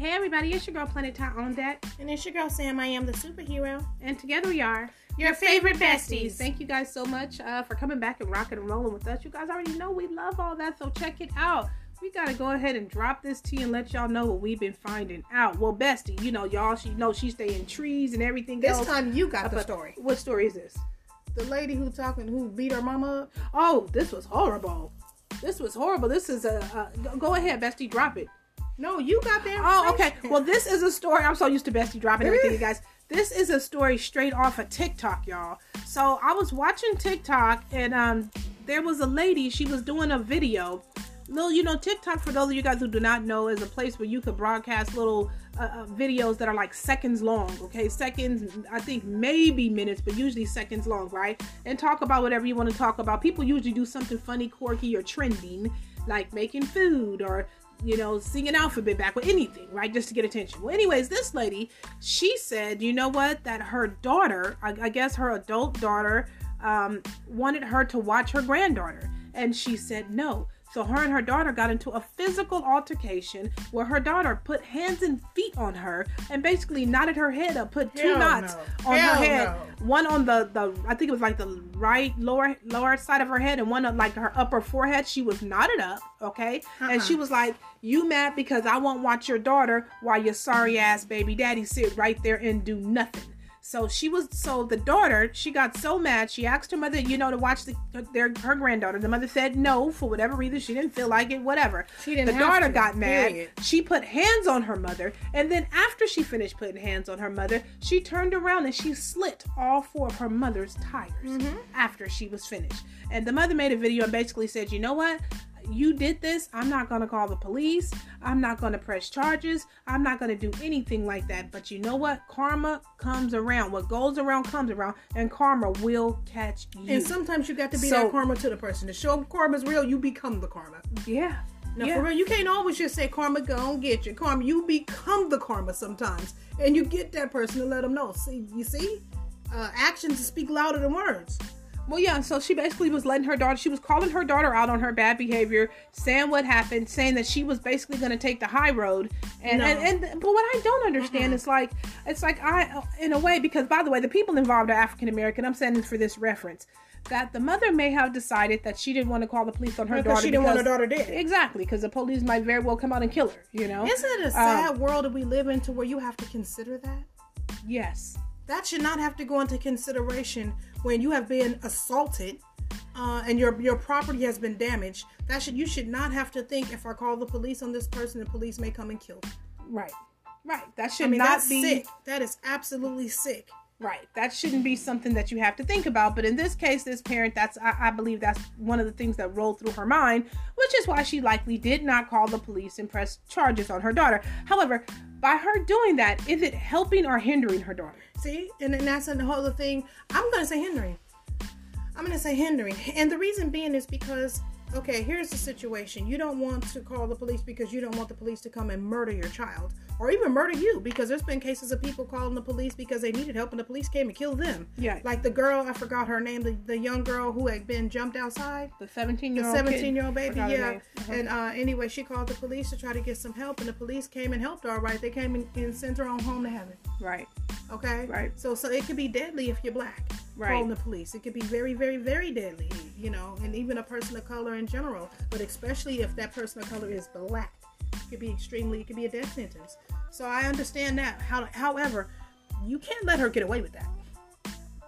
hey everybody, it's your girl Planet Ty on that. And it's your girl Sam. I am the superhero. And together we are Your favorite besties. Thank you guys so much uh, for coming back and rocking and rolling with us. You guys already know we love all that, so check it out. We gotta go ahead and drop this tea and let y'all know what we've been finding out. Well, Bestie, you know, y'all, she know she stay in trees and everything This else. time you got the story. What story is this? The lady who talking who beat her mama up. Oh, this was horrible. This was horrible. This is a. Uh, go- go ahead, Bestie, drop it. No, you got that. Oh, okay. Well, this is a story. I'm so used to Bestie dropping everything, you guys. This is a story straight off of TikTok, y'all. So I was watching TikTok, and um, there was a lady. She was doing a video. Little, you know, TikTok for those of you guys who do not know is a place where you could broadcast little uh, uh, videos that are like seconds long. Okay, seconds. I think maybe minutes, but usually seconds long, right? And talk about whatever you want to talk about. People usually do something funny, quirky, or trending, like making food or you know, sing an alphabet back or anything, right? Just to get attention. Well, anyways, this lady, she said, you know what? That her daughter, I, I guess her adult daughter, um, wanted her to watch her granddaughter. And she said no. So her and her daughter got into a physical altercation where her daughter put hands and feet on her and basically knotted her head up, put two Hell knots no. on Hell her head. no. One on the, the I think it was like the right lower lower side of her head and one on like her upper forehead. She was knotted up, okay? And she Uh-uh. was like, You mad because I won't watch your daughter while your sorry ass baby daddy sit right there and do nothing. So she was so the daughter, she got so mad. She asked her mother, you know, to watch the their her granddaughter. The mother said no for whatever reason. She didn't feel like it, whatever. She didn't The daughter to, got mad. period. She put hands on her mother, and then after she finished putting hands on her mother, she turned around and she slit all four of her mother's tires Mm-hmm. after she was finished. And the mother made a video and basically said, "You know what? You did this. I'm not going to call the police. I'm not going to press charges. I'm not going to do anything like that. But you know what? Karma comes around. What goes around comes around, and karma will catch you. And sometimes you got to be So- that karma to the person. To show karma's real, you become the karma. yeah. Now, yeah. for real, you can't always just say karma gonna get you. Karma, you become the karma sometimes, and you get that person to let them know. See, you see, uh, actions speak louder than words. Well, yeah, so she basically was letting her daughter, she was calling her daughter out on her bad behavior, saying what happened, saying that she was basically going to take the high road. And, No. and, and, but what I don't understand is like, it's like I, in a way, because by the way, the people involved are African American. I'm saying this for this reference. That the mother may have decided that she didn't want to call the police on her Because daughter. she didn't want her daughter dead. Exactly, because the police might very well come out and kill her, you know? Isn't it a um, sad world that we live in to where you have to consider that? Yes. That should not have to go into consideration when you have been assaulted uh, and your your property has been damaged. That should you should not have to think if I call the police on this person, the police may come and kill. me. Right. Right. That should I mean, not that's be. sick. That is absolutely sick. Right. That shouldn't be something that you have to think about. But in this case, this parent, that's I, I believe that's one of the things that rolled through her mind, which is why she likely did not call the police and press charges on her daughter. However, by her doing that, is it helping or hindering her daughter? See, and then that's the whole thing. I'm gonna say hindering. I'm gonna say hindering, and the reason being is because okay, here's the situation. You don't want to call the police because you don't want the police to come and murder your child, or even murder you, because there's been cases of people calling the police because they needed help and the police came and killed them. Yeah. Like the girl, I forgot her name, the, the young girl who had been jumped outside. The 17 year old The 17 year old baby, yeah. Uh-huh. And uh, anyway, she called the police to try to get some help, and the police came and helped her. All right, they came and, and sent her on home to heaven. Right. Okay. Right. So so it could be deadly if you're black. Right. Calling the police. It could be very, very, very deadly. You know, and even a person of color in general. But especially if that person of color is black. It could be extremely it could be a death sentence. So I understand that. How however, you can't let her get away with that.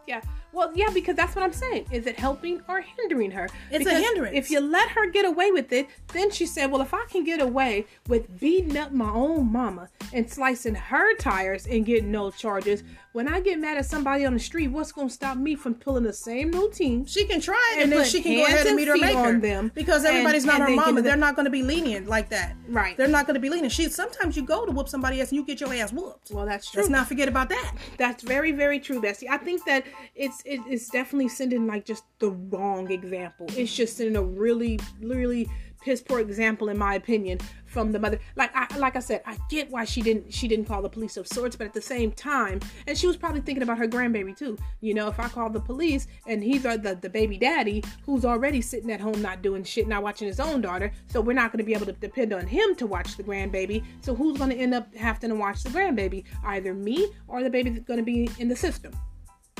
Yeah. Well, yeah, because that's what I'm saying. Is it helping or hindering her? It's a Because hindrance. If you let her get away with it, then she said, "Well, if I can get away with beating up my own mama and slicing her tires and getting no charges, when I get mad at somebody on the street, what's going to stop me from pulling the same routine?" She can try it And and, then she can go ahead and and meet her maker on them because and- everybody's not and her give mama. They're not going to be lenient like that. Right. They're not going to be lenient. She sometimes you go to whoop somebody else and you get your ass whooped. Well, that's true. Let's not forget about that. That's very, very true, Bessie. I think that it's it, it's definitely sending like just the wrong example. It's just sending a really, really piss poor example in my opinion from the mother. Like I like I said I get why she didn't she didn't call the police of sorts but at the same time and she was probably thinking about her grandbaby too. You know if I call the police and he's the the baby daddy who's already sitting at home not doing shit not watching his own daughter so we're not going to be able to depend on him to watch the grandbaby so who's going to end up having to watch the grandbaby? Either me or the baby that's going to be in the system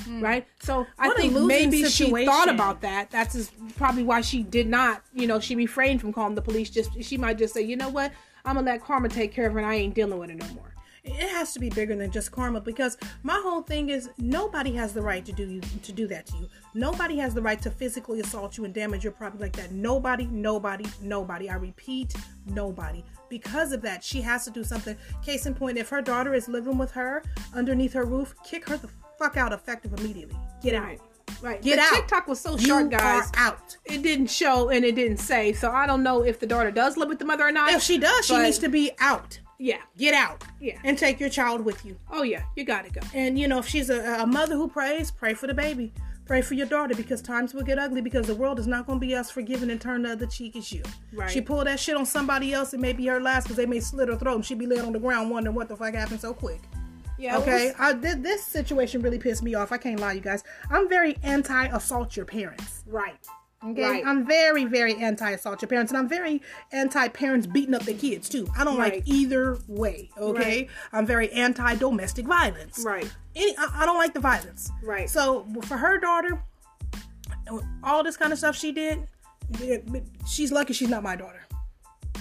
Mm. right? So I What a think maybe she thought about that. That's just probably why she did not, you know, she refrained from calling the police. Just she might just say, you know what, I'm gonna let Karma take care of her, and I ain't dealing with it no more. it has to be bigger than just karma because my whole thing is nobody has the right to do you to do that to you. Nobody has the right to physically assault you and damage your property like that. Nobody, nobody, nobody. I repeat, nobody. Because of that, she has to do something. Case in point, if her daughter is living with her underneath her roof, kick her the fuck out effective immediately. Get out. Right, right. Get The out. TikTok was so You short, guys. are out. It didn't show and it didn't say, so I don't know if the daughter does live with the mother or not. If she does, she needs to be out. yeah, Get out. Yeah. And take your child with you. oh yeah, you gotta go. And you know, if she's a, a mother who prays, pray for the baby. Pray for your daughter because times will get ugly because the world is not going to be as forgiving and turn the other cheek as you. Right. She pulled that shit on somebody else, it may be her last because they may slit her throat and she be laying on the ground wondering what the fuck happened so quick. Yeah, Okay, was- I, th- this situation really pissed me off. I can't lie, you guys. I'm very anti assault your parents. right. Okay, Right. I'm very, very anti-assault your parents, and I'm very anti-parents beating up their kids too. I don't Right. like either way. Okay, Right. I'm very anti-domestic violence. Right. Any, I, I don't like the violence. Right. So for her daughter, all this kind of stuff she did, she's lucky she's not my daughter.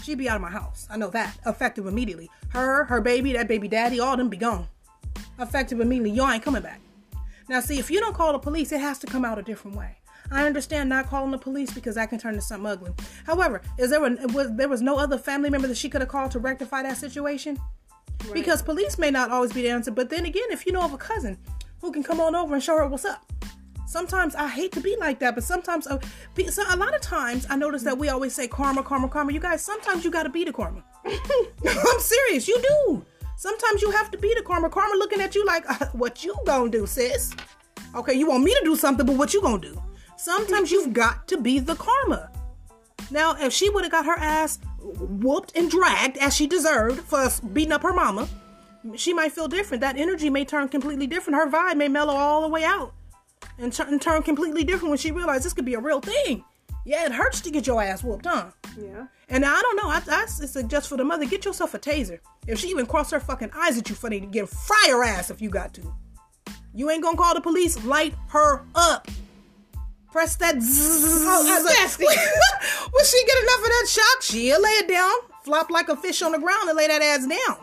She'd be out of my house. I know that. Effective immediately. Her, her baby, that baby daddy, all them be gone. Effective immediately. Y'all ain't coming back. Now, see, if you don't call the police, it has to come out a different way. I understand not calling the police because that can turn to something ugly. However, is there a, was there was no other family member that she could have called to rectify that situation? Because police may not always be the answer, but then again, if you know of a cousin who can come on over and show her what's up. Sometimes I hate to be like that, but sometimes uh, be- so a lot of times I notice that we always say karma, karma, karma. You guys, sometimes you got to be the karma. I'm serious, you do. Sometimes you have to be the karma. Karma looking at you like, uh, what you gonna do, sis? Okay, you want me to do something, but what you gonna do? Sometimes you've got to be the karma. Now, if she would have got her ass whooped and dragged as she deserved for beating up her mama, she might feel different. That energy may turn completely different. Her vibe may mellow all the way out and, turn and turn completely different when she realized this could be a real thing. Yeah, it hurts to get your ass whooped, huh? Yeah. And I don't know. I, I suggest for the mother, get yourself a taser. If she even cross her fucking eyes at you funny, to get fry her ass if you got to. You ain't gonna call the police. Light her up. Press that. Zzz, Oh, as a- nasty. when she get enough of that shock, she'll lay it down, flop like a fish on the ground, and lay that ass down.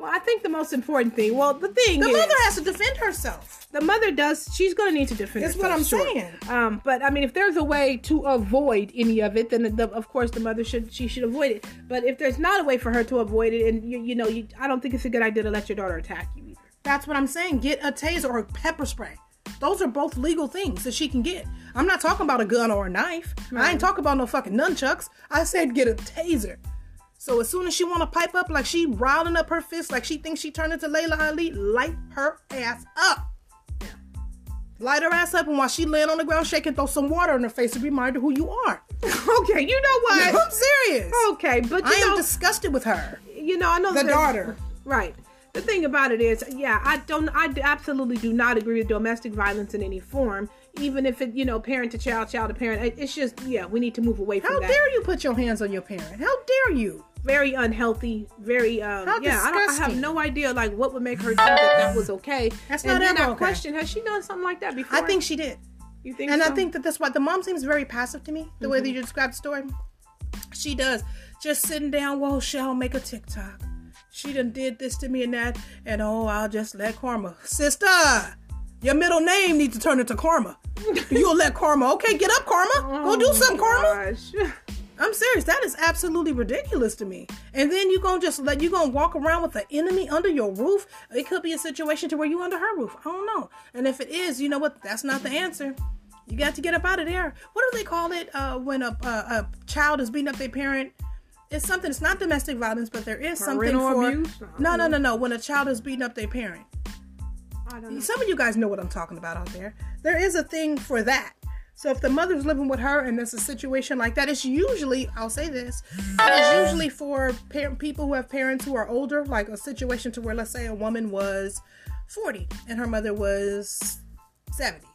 Well, I think the most important thing. Well, the thing The is, mother has to defend herself. the mother does. She's going to need to defend. That's herself, what I'm sure. saying. Um, but I mean, if there's a way to avoid any of it, then the, of course the mother should she should avoid it. But if there's not a way for her to avoid it, and you, you know, you, I don't think it's a good idea to let your daughter attack you either. That's what I'm saying. Get a taser or pepper spray. Those are both legal things that she can get. I'm not talking about a gun or a knife. I ain't talking about no fucking nunchucks. I said get a taser. So as soon as she want to pipe up like she riling up her fist, like she thinks she turned into Laila Ali, light her ass up. Light her ass up, and while she laying on the ground shaking, throw some water in her face to remind her who you are. okay, you know what? I'm serious. okay, but you I am disgusted with her. you know, I know The daughter. Right. The thing about it is, yeah, I don't, I absolutely do not agree with domestic violence in any form, even if it, you know, parent to child, child to parent. It's just, yeah, we need to move away from How that. dare you put your hands on your parent? How dare you? Very unhealthy, very um How yeah, I, don't, I have no idea like what would make her think that that was okay. That's and not then ever I okay. question, has she done something like that before? I think she did. you think And so? I think that that's why the mom seems very passive to me, the way that you described the story. She does. Just sitting down, well, shall make a TikTok. She done did this to me and that, and oh, I'll just let karma. Sister, your middle name needs to turn into karma. You'll let karma. Okay, get up, karma. Go do something, karma. I'm serious. That is absolutely ridiculous to me. And then you're gonna just let you gonna walk around with an enemy under your roof. It could be a situation to where you under her roof. I don't know. And if it is, you know what? That's not the answer. You got to get up out of there. What do they call it uh, when a, a a child is beating up their parent? It's something. It's not domestic violence, but there is something Parental for. abuse? No, no, no, no. When a child is beating up their parent. I don't know. Some of you guys know what I'm talking about out there. There is a thing for that. So if the mother's living with her and there's a situation like that, it's usually, I'll say this, it's usually for par- people who have parents who are older, like a situation to where, let's say, a woman was 40 and her mother was 70.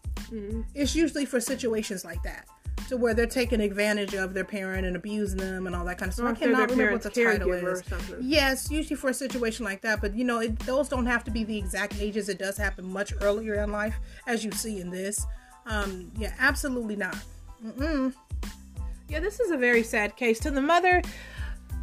It's usually for situations like that. To where they're taking advantage of their parent and abusing them and all that kind of stuff. Or I cannot remember what the title is. Yes, usually for a situation like that, but you know, it, those don't have to be the exact ages. It does happen much earlier in life, as you see in this. Um, yeah, absolutely not. Mm-mm. Yeah, this is a very sad case. To the mother,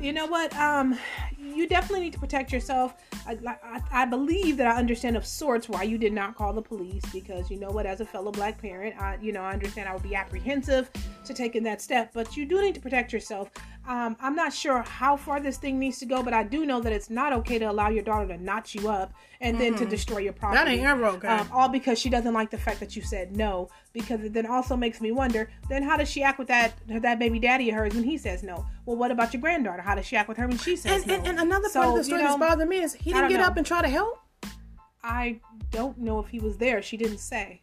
you know what? Um, you definitely need to protect yourself. I, I, I believe that I understand of sorts why you did not call the police because you know what, as a fellow black parent, I, you know, I understand I would be apprehensive to taking that step, but you do need to protect yourself. Um, I'm not sure how far this thing needs to go, but I do know that it's not okay to allow your daughter to notch you up and then to destroy your property. That ain't ever okay. Um, all because she doesn't like the fact that you said no. Because it then also makes me wonder, then how does she act with that that baby daddy of hers when he says no? Well, what about your granddaughter? How does she act with her when she says and, no? and, and another So, part of the you story know, that's bothering me is he didn't don't get know. up and try to help. I don't know if he was there. She didn't say.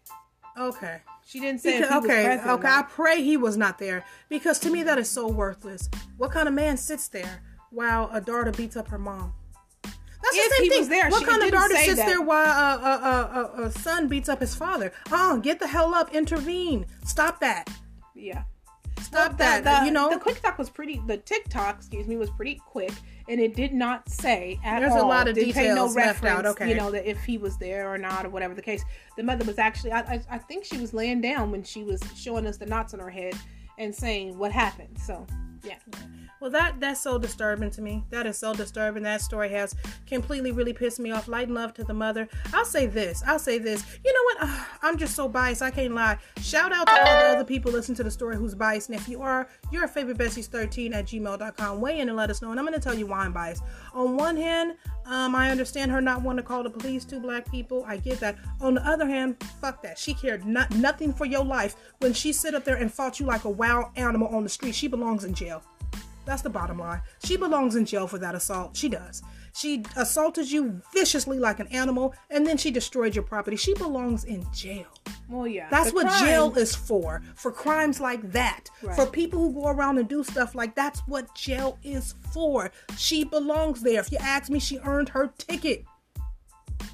Okay. She didn't say Because- okay, okay. I pray he was not there because to me that is so worthless. What kind of man sits there while a daughter beats up her mom? That's If the same thing. there, what kind of daughter sits that. there while a, a, a, a, son beats up his father? Oh, get the hell up! Intervene! Stop that! Yeah. Stop The- that! the- you know, the quick talk was pretty. The TikTok, excuse me, was pretty quick, and it did not say at There's a lot of pay no details left out, okay. You know that if he was there or not, or whatever the case. The mother was actually. I, I, I think she was laying down when she was showing us the knots on her head and saying what happened. So yeah. Well, that that's so disturbing to me. That is so disturbing. That story has completely really pissed me off. Light and love to the mother. I'll say this. I'll say this. You know what? I'm just so biased. I can't lie. Shout out to all the other people listening to the story who's biased. And if you are, your favorite Bessie's13 at gmail.com. Weigh in and let us know. And I'm going to tell you why I'm biased. On one hand, um, I understand her not wanting to call the police. to black people. I get that. On the other hand, fuck that. She cared not, nothing for your life when she sit up there and fought you like a wild animal on the street. She belongs in jail. That's the bottom line. She belongs in jail for that assault. She does. She assaulted you viciously like an animal, and then she destroyed your property. She belongs in jail. Well, yeah. That's the what crime- jail is for. For crimes like that. Right. For people who go around and do stuff like that's what jail is for. She belongs there. If you ask me, she earned her ticket.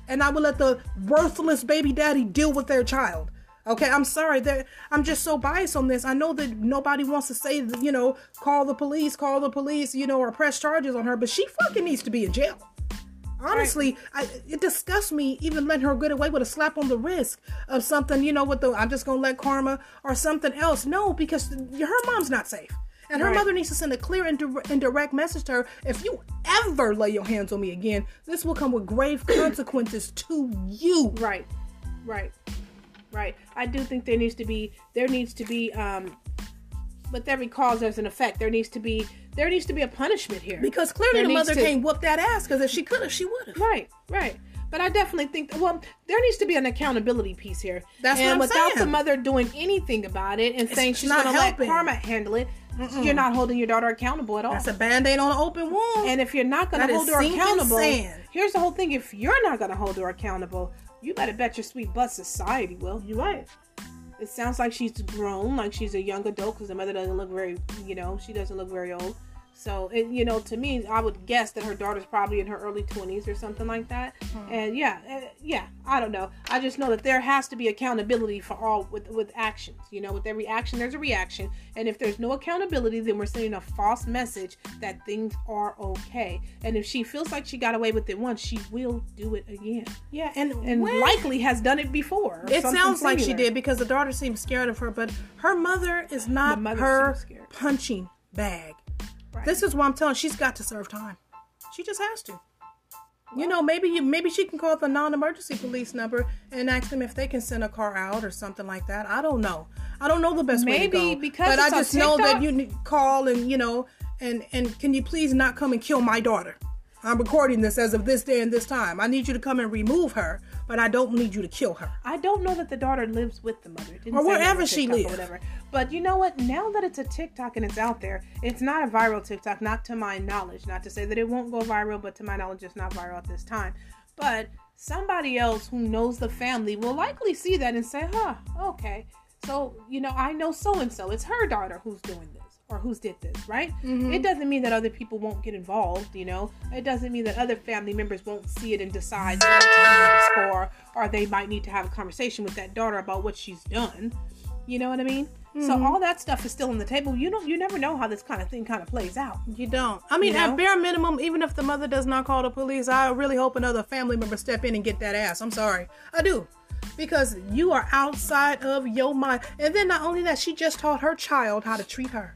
And I will let the worthless baby daddy deal with their child. Okay, I'm sorry that I'm just so biased on this. I know that nobody wants to say, you know, call the police, call the police, you know, or press charges on her, but she fucking needs to be in jail. Honestly, I, it disgusts me even letting her get away with a slap on the wrist of something, you know, with the I'm just gonna let karma or something else. No, because her mom's not safe. And her Right. mother needs to send a clear and, and direct message to her. If you ever lay your hands on me again, this will come with grave consequences to you. Right, right, right. I do think there needs to be there needs to be um, with every cause there's an effect. There needs to be there needs to be a punishment here Because clearly There the mother to- can't whoop that ass. Because if she could have, she would have. Right, right. But I definitely think well, there needs to be an accountability piece here. That's and what I'm without the mother doing anything about it and saying she's not going to let karma handle it, you're not holding your daughter accountable at all. That's a band aid on an open wound. And if you're not going to hold her accountable, sand. here's the whole thing: if you're not going to hold her accountable, you better bet your sweet butt society will. you're right. It sounds like she's grown, like she's a young adult, because the mother doesn't look very, you know, she doesn't look very old. So, it, you know, to me, I would guess that her daughter's probably in her early 20s or something like that. And yeah, uh, yeah, I don't know. I just know that there has to be accountability for all with with actions. You know, with every action, there's a reaction. And if there's no accountability, then we're sending a false message that things are okay. And if she feels like she got away with it once, she will do it again. Yeah, and And when- likely has done it before. It sounds like she did because the daughter seems scared of her, but her mother is not mother her punching bag. Right. This is what I'm telling. She's got to serve time. She just has to. You know, maybe you, maybe she can call the non-emergency police number and ask them if they can send a car out or something like that. I don't know. I don't know the best way to Maybe go. because but I just know that you need call and you know and and can you please not come and kill my daughter? I'm recording this as of this day and this time. I need you to come and remove her, but I don't need you to kill her. I don't know that the daughter lives with the mother. Or wherever she lives. whatever. But you know what? Now that it's a TikTok and it's out there, it's not a viral TikTok, not to my knowledge. Not to say that it won't go viral, but to my knowledge, it's not viral at this time. But somebody else who knows the family will likely see that and say, huh, okay. So, you know, I know so and so. It's her daughter who's doing this or who's did this, right? Mm-hmm. It doesn't mean that other people won't get involved, you know. It doesn't mean that other family members won't see it and decide score, or they might need to have a conversation with that daughter about what she's done. You know what I mean? So mm-hmm. all that stuff is still on the table. You don't you never know how this kind of thing kind of plays out. You don't. I mean, You know? at bare minimum, even if the mother does not call the police, I really hope another family member step in and get that ass. I'm sorry, I do, because you are outside of your mind. And then not only that, she just taught her child how to treat her.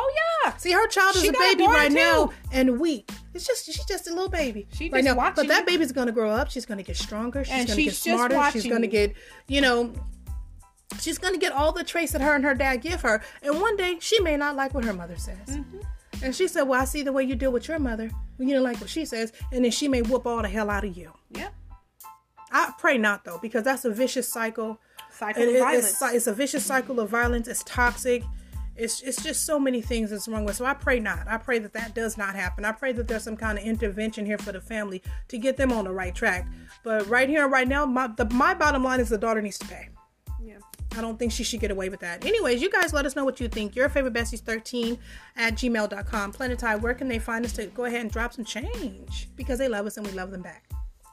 Oh yeah. See, her child is She a baby right too. now and weak. It's just she's just a little baby She right just now. watching But that baby's gonna grow up. She's gonna get stronger. She's And gonna she's get smarter. She's gonna get you know. She's gonna get all the traits that her and her dad give her, and one day she may not like what her mother says. Mm-hmm. And she said, "Well, I see the way you deal with your mother. You don't like what she says, and then she may whoop all the hell out of you." Yep. I pray not though, because that's a vicious cycle. Cycle It- of violence. it's, it's a vicious cycle of violence. It's toxic. It's it's just so many things that's wrong with. So I pray not. I pray that that does not happen. I pray that there's some kind of intervention here for the family to get them on the right track. But right here, and right now, my the, my bottom line is the daughter needs to pay. yeah. I don't think she should get away with that. Anyways, you guys let us know what you think. Your favorite besties 13 at gmail.com. Planet Tide, where can they find us to go ahead and drop some change? Because they love us and we love them back.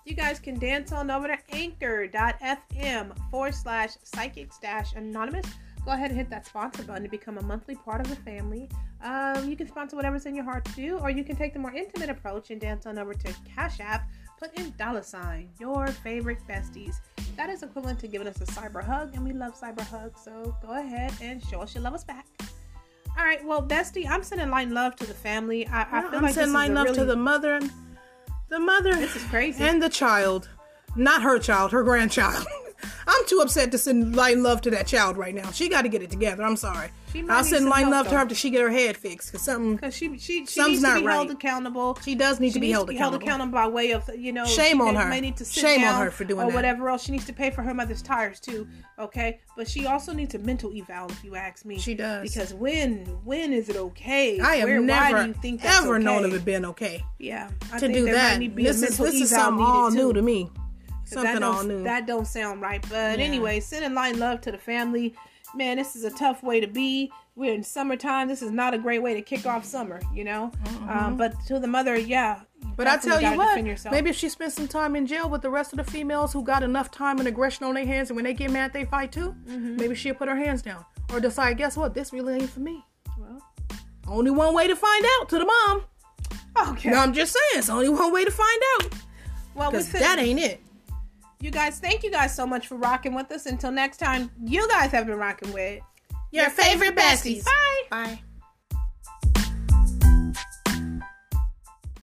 You guys can dance on over to anchor.fm forward slash psychics dash anonymous. Go ahead and hit that sponsor button to become a monthly part of the family. Um, you can sponsor whatever's in your heart to do, or you can take the more intimate approach and dance on over to Cash App. Put in dollar sign, your favorite besties. That is equivalent to giving us a cyber hug, and we love cyber hugs, so go ahead and show us you love us back. All right, well, bestie, I'm sending light and love to the family. I, I feel I'm like sending a love really, to the mother the mother This is crazy. and the child. Not her child, her grandchild. I'm too upset to send light and love to that child right now. She got to get it together. I'm sorry. She I'll send light love to her after she get her head fixed because something. because she she, she needs to be held accountable. She does need to be needs held to be held accountable. accountable by way of you know Shame she on her. may need to Shame on her for doing that. or that. whatever else. She needs to pay for her mother's tires too. Okay, but she also needs a mental eval if you ask me. She does. because when when is it okay? I have Where, why never do you think ever okay? known of it being okay Yeah, I to do that. Might need to be This is this is something all new to me. Something that all new. That don't sound right. But Yeah. anyway, sending line love to the family. Man, this is a tough way to be. We're in summertime. This is not a great way to kick off summer, you know. Um, but to the mother, yeah. Mm-hmm. But I tell you what, maybe if she spent some time in jail with the rest of the females who got enough time and aggression on their hands, and when they get mad, they fight too. Mm-hmm. Maybe she'll put her hands down or decide, guess what, this really ain't for me. Well, Only one way to find out to the mom. okay. No, I'm just saying, it's only one way to find out well, listen, that ain't it. You guys, thank you guys so much for rocking with us. Until next time, you guys have been rocking with Your favorite besties. Bye. Bye.